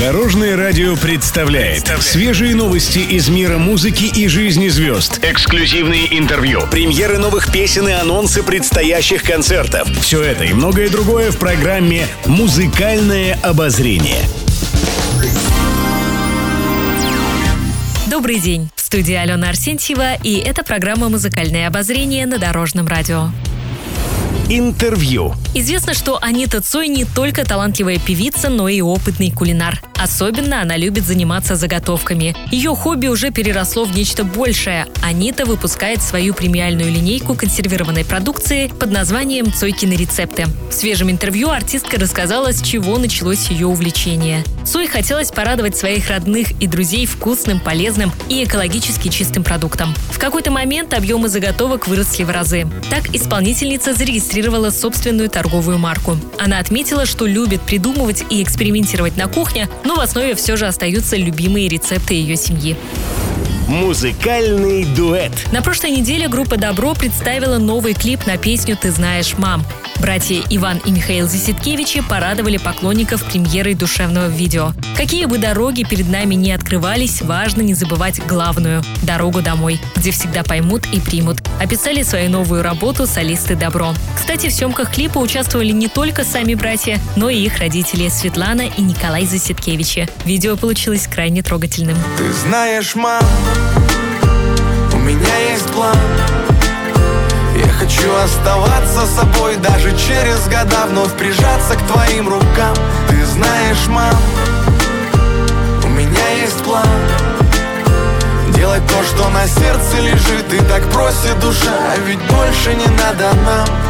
Дорожное радио представляет свежие новости из мира музыки и жизни звезд. Эксклюзивные интервью, премьеры новых песен и анонсы предстоящих концертов. Все это и многое другое в программе «Музыкальное обозрение». Добрый день. В студии Алена Арсентьева, и это программа «Музыкальное обозрение» на Дорожном радио. Интервью. Известно, что Анита Цой не только талантливая певица, но и опытный кулинар. Особенно она любит заниматься заготовками. Ее хобби уже переросло в нечто большее. Анита выпускает свою премиальную линейку консервированной продукции под названием «Цойкины рецепты». В свежем интервью артистка рассказала, с чего началось ее увлечение. Цой хотелось порадовать своих родных и друзей вкусным, полезным и экологически чистым продуктом. В какой-то момент объемы заготовок выросли в разы. Так исполнительница зарегистрировала собственную торговую марку. Она отметила, что любит придумывать и экспериментировать на кухне, но в основе все же остаются любимые рецепты ее семьи. Музыкальный дуэт. На прошлой неделе группа «Добро» представила новый клип на песню «Ты знаешь, мам». Братья Иван и Михаил Заситкевичи порадовали поклонников премьерой душевного видео. Какие бы дороги перед нами не открывались, важно не забывать главную – дорогу домой, где всегда поймут и примут. Описали свою новую работу солисты «Добро». Кстати, в съемках клипа участвовали не только сами братья, но и их родители Светлана и Николай Заситкевичи. Видео получилось крайне трогательным. Ты знаешь, мам, у меня есть план хочу оставаться собой Даже через года вновь прижаться к твоим рукам. Ты знаешь, мам, у меня есть план. Делать то, что на сердце лежит И так просит душа, а ведь больше не надо нам